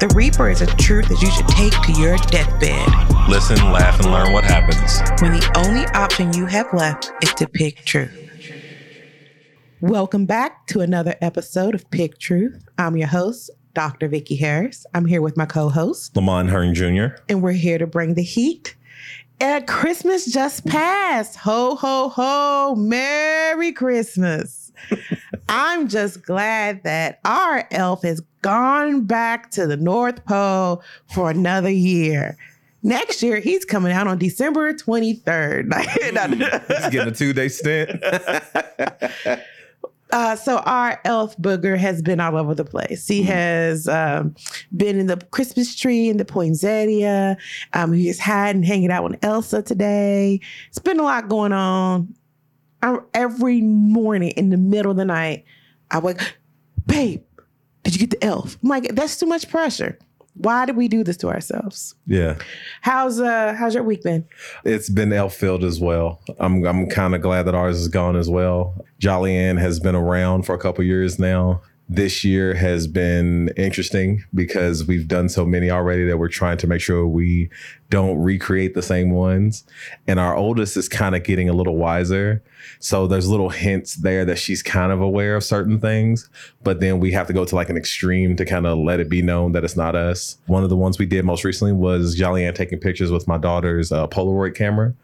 The Reaper is a truth that you should take to your deathbed. Listen, laugh, and learn what happens. When the only option you have left is to pick truth. Welcome back to another episode of Pick Truth. I'm your host, Dr. Vicki Harris. I'm here with my co-host, Lamont Hearn Jr. and we're here to bring the heat. And Christmas just passed. Ho, ho, ho. Merry Christmas. I'm just glad that our elf has gone back to the North Pole for another year. Next year, he's coming out on December 23rd. He's getting a two day stint. Uh, so our elf booger has been all over the place. He has um, been in the Christmas tree in the poinsettia. Um, he's hiding, hanging out with Elsa today. It's been a lot going on. I, every morning in the middle of the night, I wake, babe, did you get the elf? I'm like, that's too much pressure. Why did we do this to ourselves? yeah. How's uh how's your week been? It's been elf filled as well. I'm I'm kind of glad that ours is gone as well. Jolly Ann has been around for a couple years now. This year has been interesting because we've done so many already that we're trying to make sure we don't recreate the same ones. And our oldest is kind of getting a little wiser. So there's little hints there that she's kind of aware of certain things, but then we have to go to like an extreme to kind of let it be known that it's not us. One of the ones we did most recently was Jolly Ann taking pictures with my daughter's uh, Polaroid camera.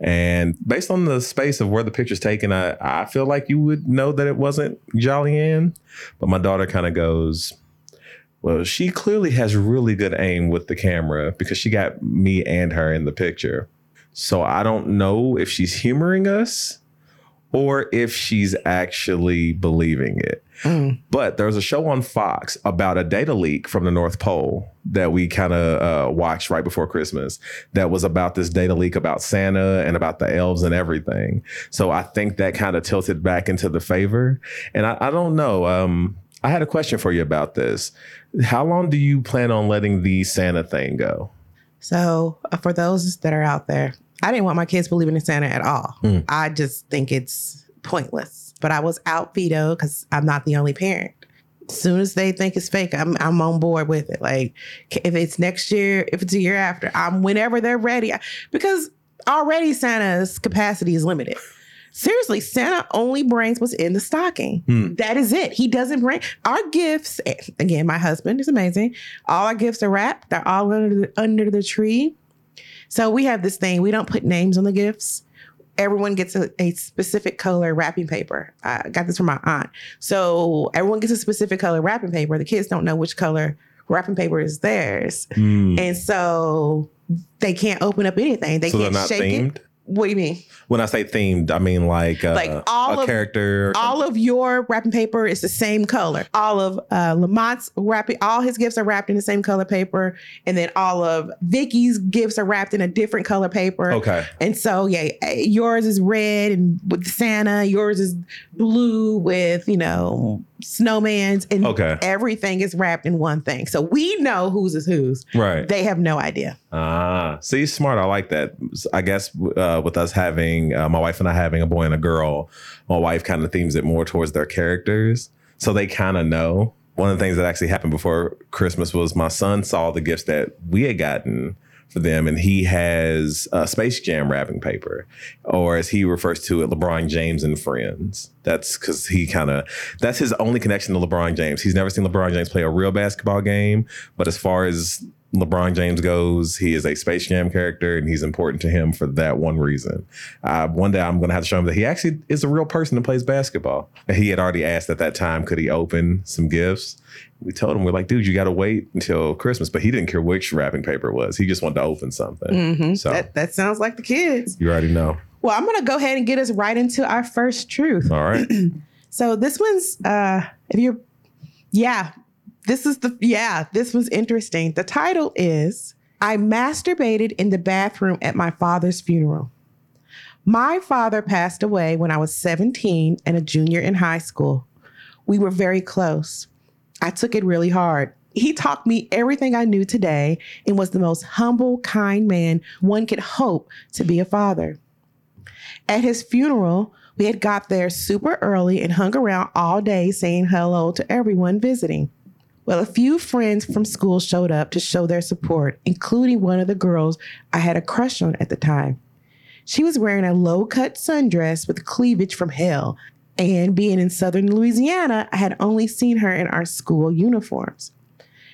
And based on the space of where the picture's taken, I, I feel like you would know that it wasn't Jolly Ann. But my daughter kind of goes, Well, she clearly has really good aim with the camera because she got me and her in the picture. So I don't know if she's humoring us or if she's actually believing it. But there was a show on Fox about a data leak from the North Pole that we kind of uh, watched right before Christmas. That was about this data leak about Santa and about the elves and everything. So I think that kind of tilted back into the favor. And I, I don't know. Um, I had a question for you about this. How long do you plan on letting the Santa thing go? So, uh, for those that are out there, I didn't want my kids believing in Santa at all. Mm. I just think it's pointless. But I was out veto because I'm not the only parent. As soon as they think it's fake, I'm I'm on board with it. Like if it's next year, if it's a year after, I'm whenever they're ready. Because already Santa's capacity is limited. Seriously, Santa only brings what's in the stocking. Hmm. That is it. He doesn't bring our gifts. Again, my husband is amazing. All our gifts are wrapped. They're all under the, under the tree. So we have this thing. We don't put names on the gifts. Everyone gets a, a specific color wrapping paper. I got this from my aunt. So everyone gets a specific color wrapping paper. The kids don't know which color wrapping paper is theirs, Hmm. and so they can't open up anything. They so can't not shake themed? it. What do you mean? When I say themed, I mean like, uh, Like all a of- character. All of your wrapping paper is the same color. All of uh, Lamont's wrapping, all his gifts are wrapped in the same color paper, and then all of Vicki's gifts are wrapped in a different color paper. Okay. And so, yeah, yours is red and with Santa. Yours is blue with you know snowman's, and Okay. everything is wrapped in one thing. So we know whose is whose. Right. They have no idea. Ah, see, smart. I like that. I guess uh, with us having uh, my wife and I having a boy and a girl, my wife kind of themes it more towards their characters, so they kind of know. One of the things that actually happened before Christmas was my son saw the gifts that we had gotten for them, and he has uh, Space Jam wrapping paper, or as he refers to it, LeBron James and Friends. That's because he kind of that's his only connection to LeBron James. He's never seen LeBron James play a real basketball game, but as far as LeBron James goes, he is a Space Jam character, and he's important to him for that one reason. Uh, one day, I'm going to have to show him that he actually is a real person and plays basketball. And he had already asked at that time, could he open some gifts? We told him, we're like, dude, you got to wait until Christmas. But he didn't care which wrapping paper it was. He just wanted to open something. Mm-hmm. So That that sounds like the kids. you already know. Well, I'm gonna go ahead and get us right into our first truth. All right. So this one's uh if you're yeah, this is the yeah, this was interesting. The title is I masturbated in the bathroom at my father's funeral. My father passed away when I was 17 and a junior in high school. We were very close. I took it really hard. He taught me everything I knew today and was the most humble, kind man one could hope to be a father. At his funeral, we had got there super early and hung around all day saying hello to everyone visiting. Well, a few friends from school showed up to show their support, including one of the girls I had a crush on at the time. She was wearing a low cut sundress with cleavage from hell, and being in southern Louisiana, I had only seen her in our school uniforms.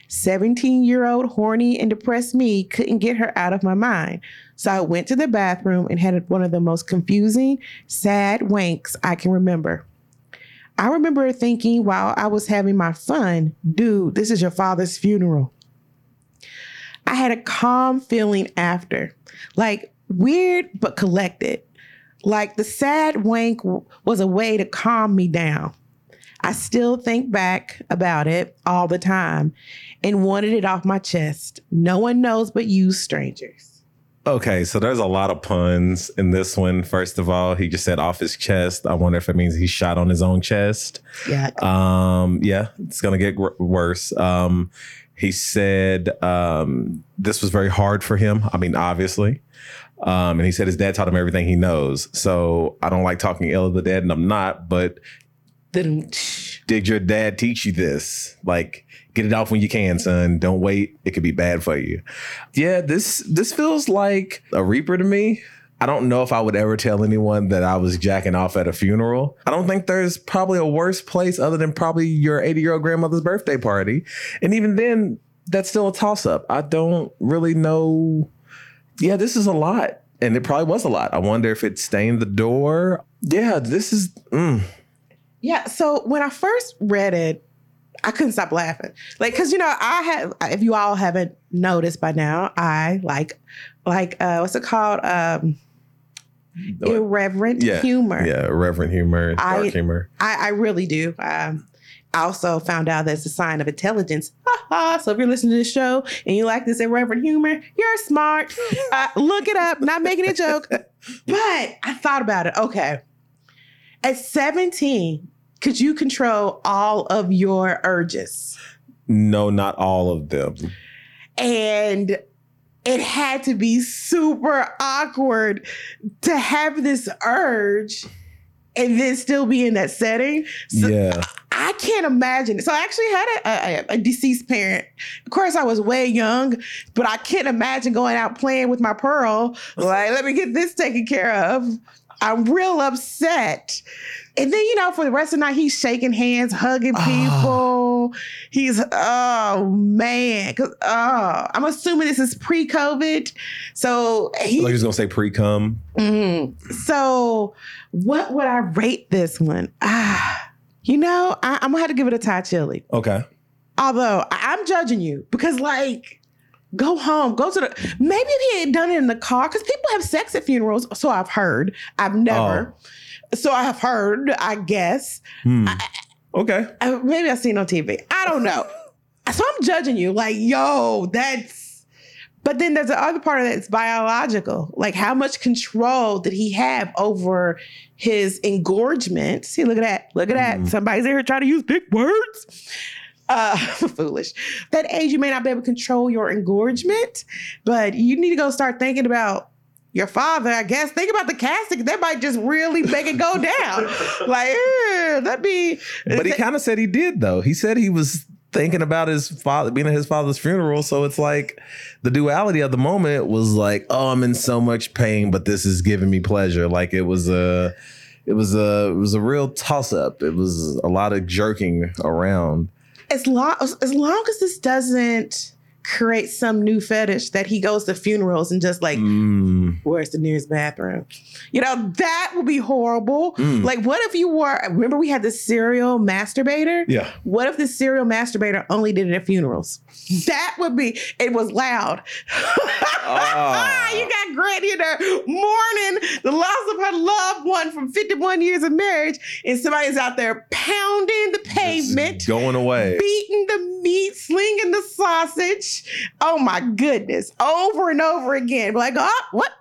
17 year old horny and depressed me couldn't get her out of my mind. So I went to the bathroom and had one of the most confusing, sad wanks I can remember. I remember thinking while I was having my fun, dude, this is your father's funeral. I had a calm feeling after, like weird but collected. Like the sad wank was a way to calm me down. I still think back about it all the time and wanted it off my chest. No one knows but you, strangers. Okay, so there's a lot of puns in this one. First of all, he just said off his chest. I wonder if it means he shot on his own chest. Yeah. Um, yeah, it's gonna get wor- worse. Um, he said um, this was very hard for him. I mean, obviously. Um, and he said his dad taught him everything he knows. So I don't like talking ill of the dead, and I'm not. But Then did your dad teach you this? Like, get it off when you can, son. Don't wait. It could be bad for you. Yeah, this this feels like a reaper to me. I don't know if I would ever tell anyone that I was jacking off at a funeral. I don't think there's probably a worse place other than probably your 80 year old grandmother's birthday party. And even then, that's still a toss up. I don't really know. Yeah, this is a lot. And it probably was a lot. I wonder if it stained the door. Yeah, this is. Mm. Yeah. So when I first read it, I couldn't stop laughing. Like, cause you know, I had, if you all haven't noticed by now, I like, like, uh, what's it called? Um, irreverent Yeah, humor. Yeah, irreverent humor, dark I- humor. I, I really do. Um, I also found out that's a sign of intelligence. Ha ha. So if you're listening to the show and you like this irreverent humor, you're smart. Uh, look it up. Not making a joke. But I thought about it. Okay. At 17, could you control all of your urges? No, not all of them. And it had to be super awkward to have this urge and then still be in that setting. So yeah. I can't imagine. So I actually had a, a, a deceased parent. Of course, I was way young, but I can't imagine going out playing with my pearl. Like, let me get this taken care of. I'm real upset. And then, you know, for the rest of the night, he's shaking hands, hugging people. He's, oh man. Cause, oh, I'm assuming this is pre COVID. So he, Like he was gonna say pre cum. Mhm. So, what would I rate this one? Ah, you know, I, I'm gonna have to give it a Thai chili. Okay. Although I, I'm judging you because, like, go home, go to the. Maybe if he had done it in the car, because people have sex at funerals. So I've heard. I've never. So I have heard. I guess. Hmm. Okay. Uh, maybe I've seen on TV. I don't know. so I'm judging you. Like, yo, that's. But then there's the other part of that. It's biological. Like, how much control did he have over his engorgement? See, look at that. Look at that. Mhm. Somebody's here trying to use big words. Uh, foolish. That age, you may not be able to control your engorgement, but you need to go start thinking about your father, I guess. Think about the casting. That might just really make it go down. like, eh, that'd be. But he kind of said he did though. He said he was thinking about his father being at his father's funeral. So it's like the duality of the moment was like, oh, I'm in so much pain, but this is giving me pleasure. Like it was a it was a it was a real toss up. It was a lot of jerking around. As long as long as this doesn't create some new fetish that he goes to funerals and just like Mm, where's the nearest bathroom you know that would be horrible Mm. like what if you were remember we had the serial masturbator yeah. what if the serial masturbator only did it at funerals that would be it was loud Ah. you got Granny in there mourning the loss of her loved one from 51 years of marriage and somebody's out there pounding the pavement Just going away. beating the meat, slinging the sausage. Oh my goodness. Over and over again. Like, oh, what?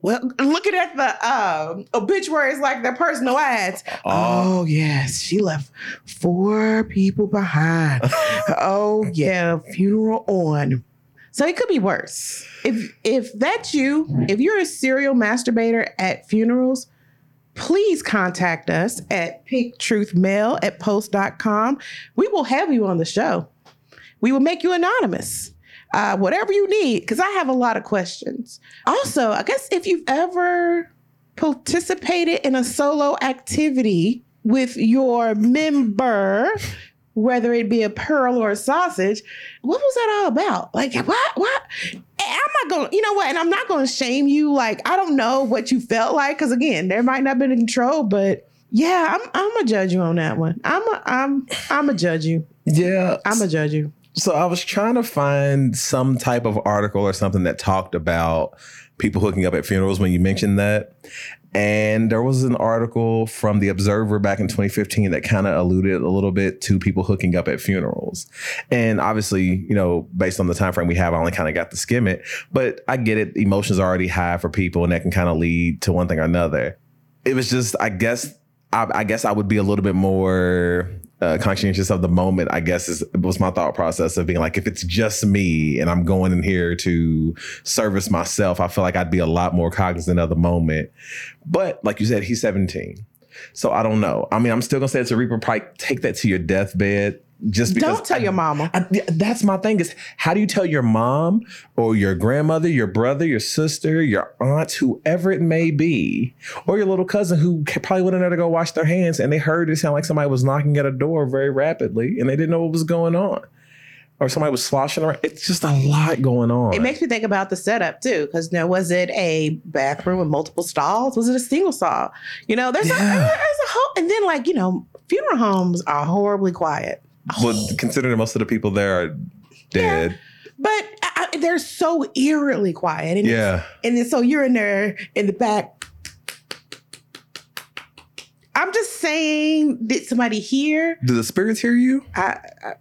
Well, looking at the um, obituaries like their personal ads. Oh, yes, she left four people behind. oh yeah, funeral on. So it could be worse. If if that's you, if you're a serial masturbator at funerals, please contact us at picktruthmail at post.com. We will have you on the show. We will make you anonymous. Uh, whatever you need, because I have a lot of questions. Also, I guess if you've ever participated in a solo activity with your member, whether it be a pearl or a sausage, what was that all about? Like, what? What? I'm not going to, you know what? And I'm not going to shame you. Like, I don't know what you felt like, because again, there might not have been control, but yeah, I'm I'm gonna judge you on that one. I'm a, I'm I'm gonna judge you. Yeah. I'm gonna judge you. So I was trying to find some type of article or something that talked about people hooking up at funerals when you mentioned that. And there was an article from the Observer back in 2015 that kind of alluded a little bit to people hooking up at funerals. And obviously, you know, based on the time frame we have, I only kind of got to skim it. But I get it. Emotions are already high for people, and that can kind of lead to one thing or another. It was just, I guess, I, I guess I would be a little bit more uh, conscientious of the moment, I guess is was my thought process of being like, if it's just me and I'm going in here to service myself, I feel like I'd be a lot more cognizant of the moment. But like you said, he's 17. So I don't know. I mean, I'm still gonna say it's a Reaper. Probably take that to your deathbed. Just because Don't tell your mama. I, yeah, that's my thing is how do you tell your mom or your grandmother, your brother, your sister, your aunt, whoever it may be, or your little cousin who probably went in there to go wash their hands and they heard it sound like somebody was knocking at a door very rapidly and they didn't know what was going on. Or somebody was sloshing around. It's just a lot going on. It makes me think about the setup too, because now was it a bathroom with multiple stalls? Was it a single stall? You know, there's, a, there's a whole, and then like you know, funeral homes are horribly quiet, well, considering most of the people there are dead. but I, I- they're so eerily quiet, and Yeah. and then so you're in there in the back. I'm just saying, did somebody hear? Do the spirits hear you? I, I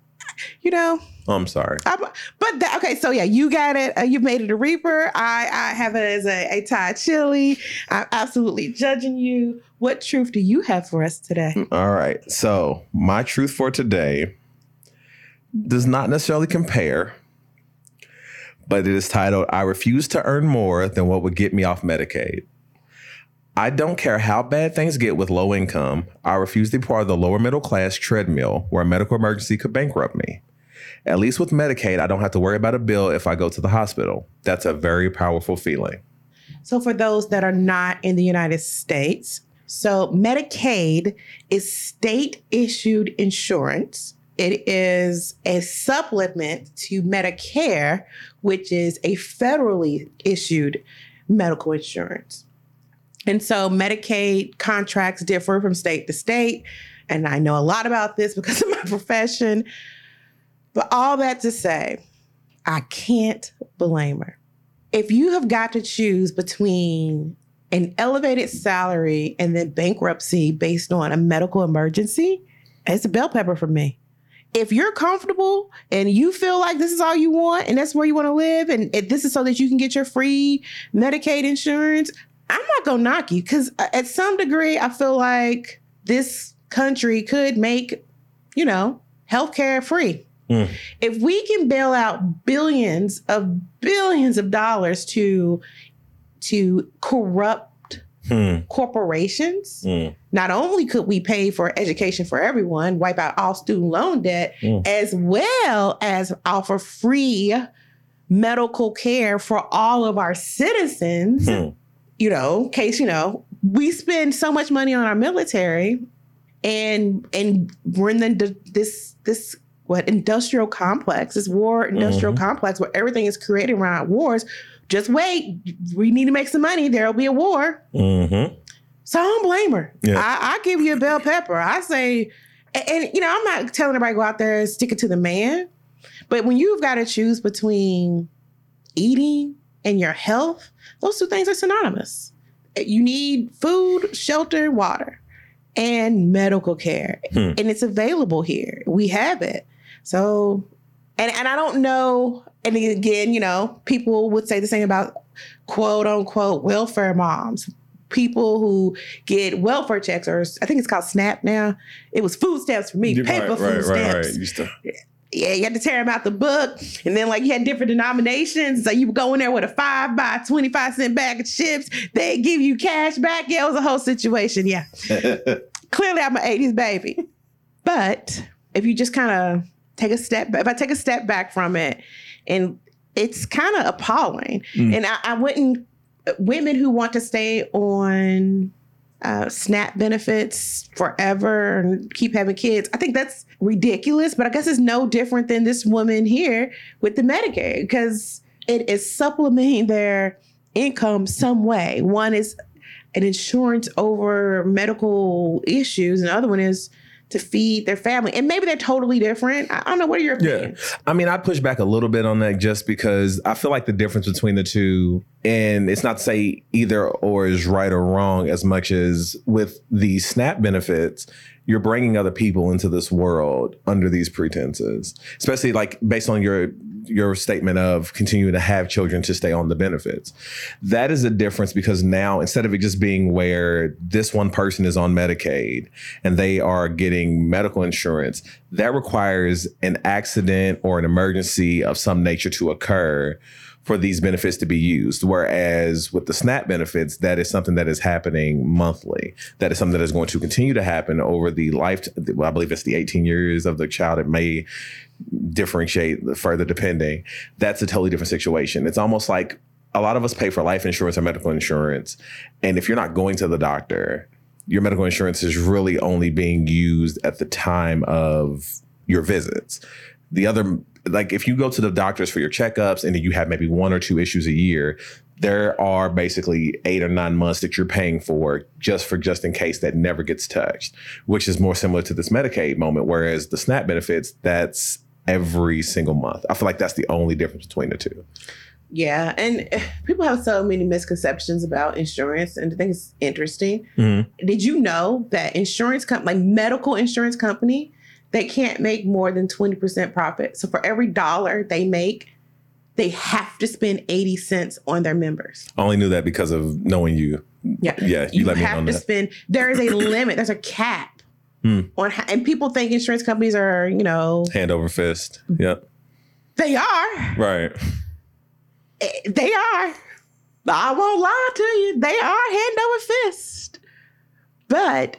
you know, Oh, I'm sorry. I'm, but that, okay, so yeah, you got it. Uh, you made it a Reaper. I, I have it as a, a Thai chili. I'm absolutely judging you. What truth do you have for us today? All right. So, my truth for today does not necessarily compare, but it is titled I Refuse to Earn More Than What Would Get Me Off Medicaid. I don't care how bad things get with low income. I refuse to be part of the lower middle class treadmill where a medical emergency could bankrupt me. At least with Medicaid, I don't have to worry about a bill if I go to the hospital. That's a very powerful feeling. So, for those that are not in the United States, so Medicaid is state issued insurance. It is a supplement to Medicare, which is a federally issued medical insurance. And so Medicaid contracts differ from state to state. And I know a lot about this because of my profession. But all that to say, I can't blame her. If you have got to choose between an elevated salary and then bankruptcy based on a medical emergency, it's a bell pepper for me. If you're comfortable and you feel like this is all you want and that's where you want to live, and this is so that you can get your free Medicaid insurance, I'm not gonna knock you because at some degree, I feel like this country could make, you know, healthcare free. Mm. If we can bail out billions of billions of dollars to to corrupt Hmm. corporations, Mm. not only could we pay for education for everyone, wipe out all student loan debt, Mm. as well as offer free medical care for all of our citizens, Hmm. You know, in case, you know, we spend so much money on our military and and we're in the this this what industrial complex, this war industrial complex where everything is created around wars. Just wait, we need to make some money. There'll be a war. Mm-hmm. So I don't blame her. Yeah. I, I give you a bell pepper. I say, and, and, you know, I'm not telling everybody go out there and stick it to the man, but when you've got to choose between eating and your health, those two things are synonymous. You need food, shelter, water, and medical care, Hmm. and it's available here. We have it. So, and and I don't know. And again, you know, people would say the same about quote unquote welfare moms, people who get welfare checks, or I think it's called SNAP now. It was food stamps for me, paper food stamps. Used to, Yeah, you had to tear them out the book. And then, like, you had different denominations. So you would go in there with a five by 25 cent bag of chips. They give you cash back. Yeah, it was a whole situation. Yeah. Clearly, I'm an 80s baby. But if you just kind of take a step, if I take a step back from it, and it's kind of appalling. Mm. And I, I wouldn't, women who want to stay on uh, SNAP benefits forever and keep having kids. I think that's ridiculous, but I guess it's no different than this woman here with the Medicaid because it is supplementing their income some way. One is an insurance over medical issues, and the other one is to feed their family. And maybe they're totally different. I don't know. What are your Yeah. I mean, I push back a little bit on that just because I feel like the difference between the two, and it's not to say either or is right or wrong as much as with the SNAP benefits, you're bringing other people into this world under these pretenses, especially like based on your your statement of continuing to have children to stay on the benefits. That is a difference because now instead of it just being where this one person is on Medicaid and they are getting medical insurance, that requires an accident or an emergency of some nature to occur for these benefits to be used. Whereas with the SNAP benefits, that is something that is happening monthly. That is something that is going to continue to happen over the life. Well, I believe it's the 18 years of the child. It may differentiate further depending. That's a totally different situation. It's almost like a lot of us pay for life insurance or medical insurance. And if you're not going to the doctor, your medical insurance is really only being used at the time of your visits. The other, like if you go to the doctors for your checkups and you have maybe one or two issues a year, there are basically eight or nine months that you're paying for just for just in case that never gets touched, which is more similar to this Medicaid moment. Whereas the SNAP benefits, that's every single month. I feel like that's the only difference between the two. Yeah, and eh, people have so many misconceptions about insurance, and I think it's interesting. Mm-hmm. Did you know that insurance company, like medical insurance company, they can't make more than twenty percent profit. So for every dollar they make, they have to spend eighty cents on their members. I only knew that because of knowing you. Yeah, Yeah, you, you, let me know that. They have to that. spend. There is a limit. There's a cap Hmm. on, how, and people think insurance companies are, you know, Hand over fist. Yep. they are. Right. Eh, They are. I won't lie to you. They are hand over fist. But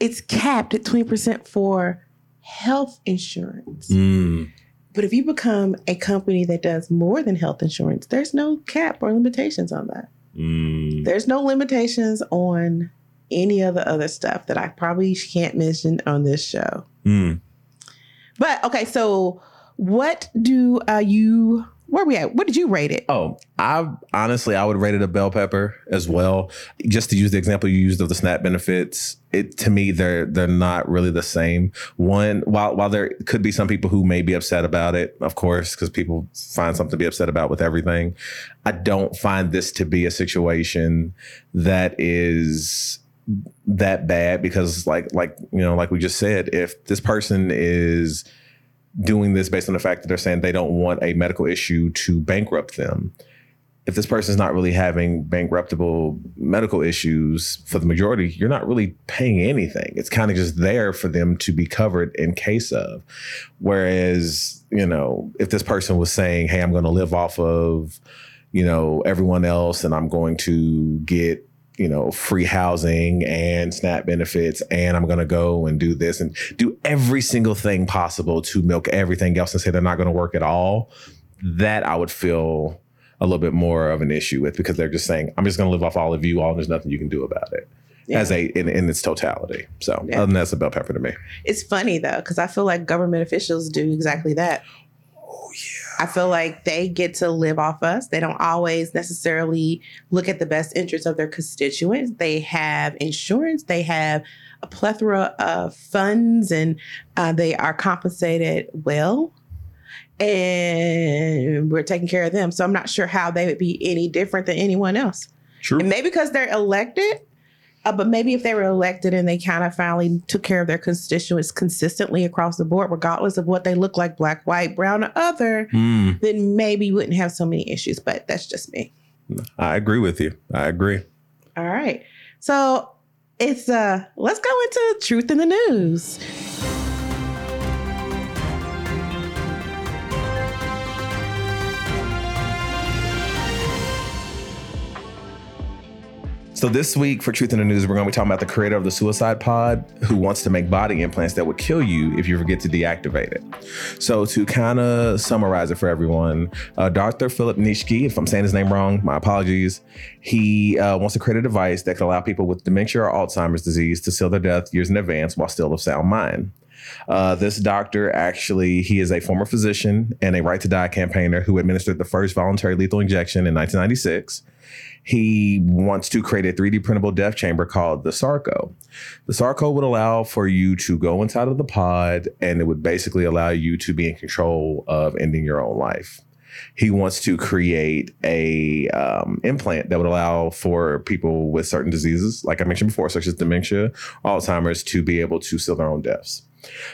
it's capped at 20% for health insurance. Mm. But if you become a company that does more than health insurance, there's no cap or limitations on that. Mm. There's no limitations on any of the other stuff that I probably can't mention on this show. Mm. But okay, so what do uh, you, where we at? What did you rate it? Oh, I honestly I would rate it a bell pepper as well. Just to use the example you used of the SNAP benefits, it to me they're they're not really the same. One, while while there could be some people who may be upset about it, of course, because people find something to be upset about with everything. I don't find this to be a situation that is that bad because like like you know like we just said if this person is doing this based on the fact that they're saying they don't want a medical issue to bankrupt them. If this person's not really having bankruptable medical issues for the majority, you're not really paying anything. It's kind of just there for them to be covered in case of. Whereas, you know, if this person was saying, hey, I'm going to live off of, you know, everyone else and I'm going to get you know, free housing and SNAP benefits, and I'm going to go and do this and do every single thing possible to milk everything else and say they're not going to work at all. That I would feel a little bit more of an issue with because they're just saying, I'm just going to live off all of you all, and there's nothing you can do about it. Yeah. As a in, in its totality, so Yeah. other than that's a bell pepper to me. It's funny though, because I feel like government officials do exactly that. I feel like they get to live off us. They don't always necessarily look at the best interests of their constituents. They have insurance, they have a plethora of funds, and uh, they are compensated well. And we're taking care of them. So I'm not sure how they would be any different than anyone else. true. And maybe because they're elected, uh, but maybe if they were elected and they kind of finally took care of their constituents consistently across the board, regardless of what they look like black, white, brown, or other, Mm, then maybe you wouldn't have so many issues. But that's just me. I agree with you. I agree. All right. So it's uh let's go into truth in the news. So this week for Truth in the News, we're going to be talking about the creator of the Suicide Pod, who wants to make body implants that would kill you if you forget to deactivate it. So to kind of summarize it for everyone, uh, Dr. Philip Nitschke, if I'm saying his name wrong, my apologies. He uh, wants to create a device that can allow people with dementia or Alzheimer's disease to seal their death years in advance while still of sound mind. Uh, this doctor actually, he is a former physician and a right to die campaigner who administered the first voluntary lethal injection in 1996 he wants to create a 3D printable death chamber called the Sarco. The Sarco would allow for you to go inside of the pod and it would basically allow you to be in control of ending your own life. He wants to create a um, implant that would allow for people with certain diseases, like I mentioned before, such as dementia, Alzheimer's, to be able to seal their own deaths.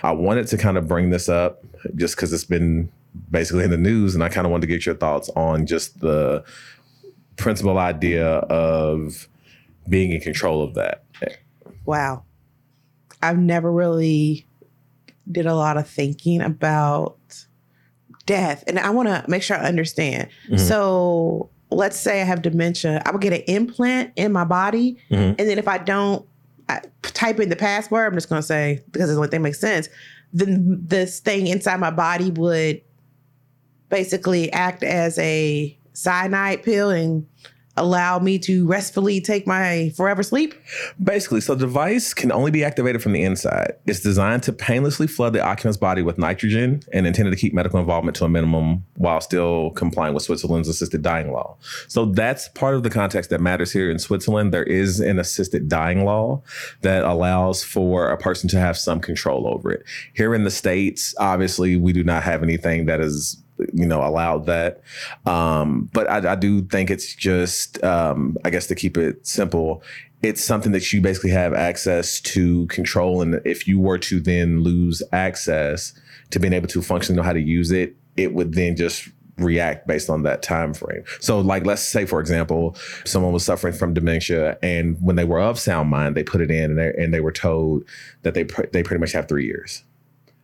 I wanted to kind of bring this up just because it's been basically in the news, and I kind of wanted to get your thoughts on just the principal idea of being in control of that. Wow. I've never really did a lot of thinking about death. And I want to make sure I understand. Mhm. So let's say I have dementia. I would get an implant in my body. Mhm. And then if I don't I type in the password, I'm just going to say, because it's the only thing that makes sense, then this thing inside my body would basically act as a cyanide pill and allow me to restfully take my forever sleep. Basically, so the device can only be activated from the inside. It's designed to painlessly flood the occupant's body with nitrogen and intended to keep medical involvement to a minimum while still complying with Switzerland's assisted dying law. So that's part of the context that matters here in Switzerland. There is an assisted dying law that allows for a person to have some control over it. Here in the States, obviously, we do not have anything that is you know allowed that. Um but I, I do think it's just um i guess to keep it simple it's something that you basically have access to control. And if you were to then lose access to being able to functionally know how to use it it would then just react based on that time frame. So like let's say for example someone was suffering from dementia and when they were of sound mind they put it in and they, and they were told that they pr- they pretty much have three years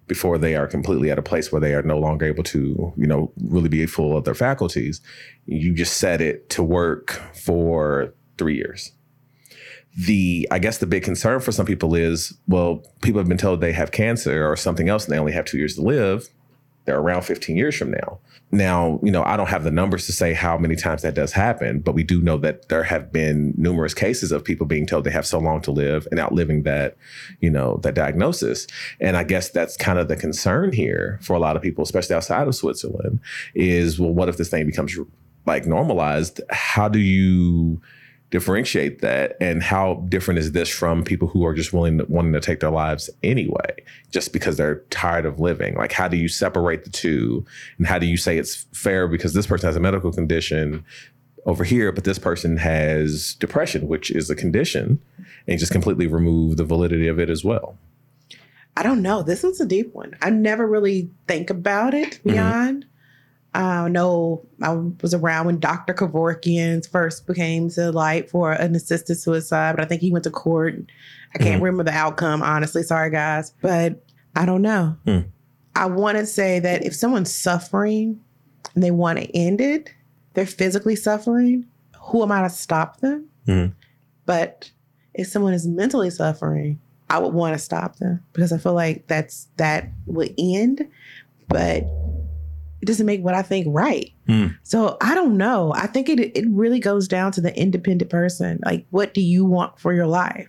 before they are completely at a place where they are no longer able to, you know, really be full of their faculties. You just set it to work for three years. The, I guess the big concern for some people is, well, people have been told they have cancer or something else and they only have two years to live. They're around 15 years from now. Now, you know, I don't have the numbers to say how many times that does happen, but we do know that there have been numerous cases of people being told they have so long to live and outliving that, you know, that diagnosis. And I guess that's kind of the concern here for a lot of people, especially outside of Switzerland, is well, what if this thing becomes like normalized? How do you differentiate that and how different is this from people who are just willing to, wanting to take their lives anyway just because they're tired of living like how do you separate the two and how do you say it's fair because this person has a medical condition over here but this person has depression which is a condition and just completely remove the validity of it as well I don't know. This one's a deep one. I never really think about it mm-hmm. beyond. I know I was around when Dr. Kevorkian first became to light for an assisted suicide, but I think he went to court. I can't Mhm. remember the outcome, honestly. Sorry, guys. But I don't know. Hmm. I want to say that if someone's suffering and they want to end it, they're physically suffering, who am I to stop them? Mhm. But if someone is mentally suffering, I would want to stop them because I feel like that's that would end, but it doesn't make what I think right. Hmm. So I don't know. I think it it really goes down to the independent person. Like, what do you want for your life?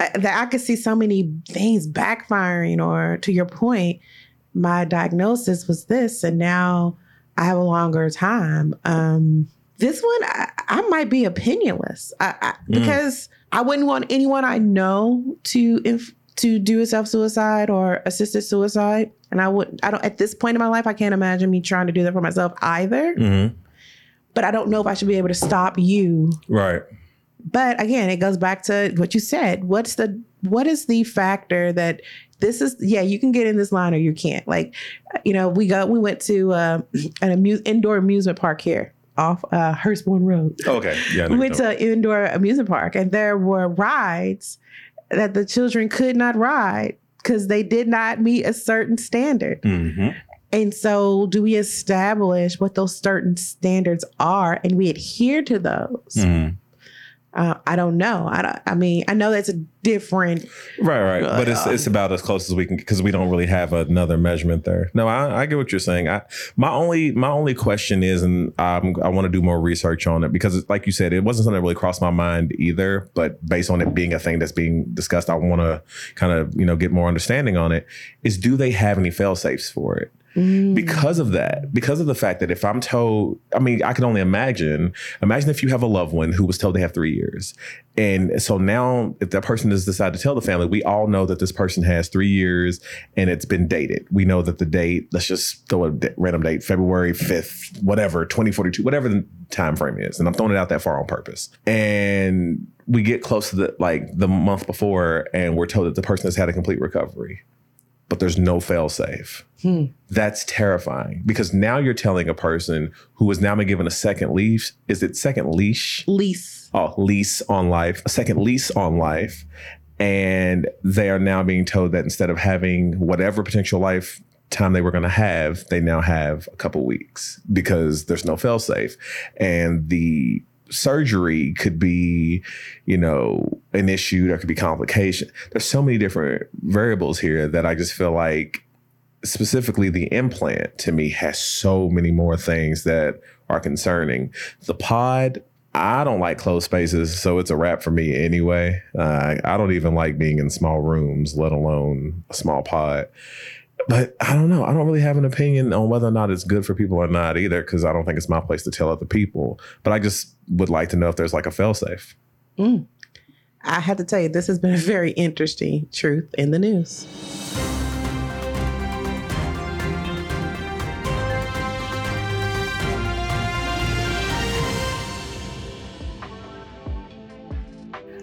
I, that I could see so many things backfiring, or to your point, my diagnosis was this, and now I have a longer time. Um, this one, I, I might be opinionless I, I, Mm. because I wouldn't want anyone I know to inf- to do a self suicide or assisted suicide, and I would I don't at this point in my life I can't imagine me trying to do that for myself either. mm-hmm. But I don't know if I should be able to stop you right but again, it goes back to what you said. What's the what is the factor that this is? Yeah, you can get in this line or you can't. Like, you know, we go we went to uh, an amuse, indoor amusement park here off uh, Hurstbourne Road. Okay. Yeah. We went to an indoor amusement park, and there were rides that the children could not ride because they did not meet a certain standard. hmm And so, do we establish what those certain standards are, and we adhere to those? hmm Uh, I don't know. I, don't, I mean, I know that's a different. Right, right. But it's Uh, it's about as close as we can because we don't really have another measurement there. No, I, I get what you're saying. I my only my only question is, and I'm, I want to do more research on it because, like you said, it wasn't something that really crossed my mind either. But based on it being a thing that's being discussed, I want to kind of you know get more understanding on it. Is do they have any fail safes for it? Mm. because of that, because of the fact that if I'm told, I mean, I can only imagine, imagine if you have a loved one who was told they have three years. And so now, if that person has decided to tell the family, we all know that this person has three years and it's been dated. We know that the date, let's just throw a random date, February 5th, whatever, 2042, whatever the time frame is. And I'm throwing it out that far on purpose. And we get close to the like the month before and we're told that the person has had a complete recovery, but there's no fail safe Hmm. that's terrifying because now you're telling a person who has now been given a second leash. Is it second leash? Lease. Oh, lease on life, a second lease on life. And they are now being told that instead of having whatever potential life time they were going to have, they now have a couple weeks because there's no fail safe. And the surgery could be, you know, an issue. There could be complication. There's so many different variables here that I just feel like specifically the implant to me has so many more things that are concerning. The pod, I don't like closed spaces, so it's a wrap for me anyway. Uh, I don't even like being in small rooms, let alone a small pod. But I don't know. I don't really have an opinion on whether or not it's good for people or not either, because I don't think it's my place to tell other people. But I just would like to know if there's like a failsafe. Mm. I have to tell you, this has been a very interesting truth in the news.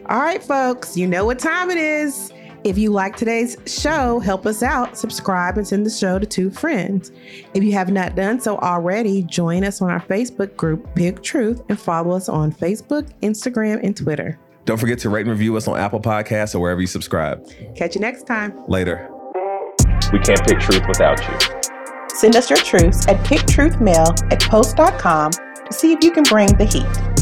All right, folks, you know what time it is. If you like today's show, help us out, subscribe, and send the show to two friends. If you have not done so already, join us on our Facebook group, Pick Truth, and follow us on Facebook, Instagram, and Twitter. Don't forget to rate and review us on Apple Podcasts or wherever you subscribe. Catch you next time. Later. We can't pick truth without you. Send us your truths at picktruthmail at post.com to see if you can bring the heat.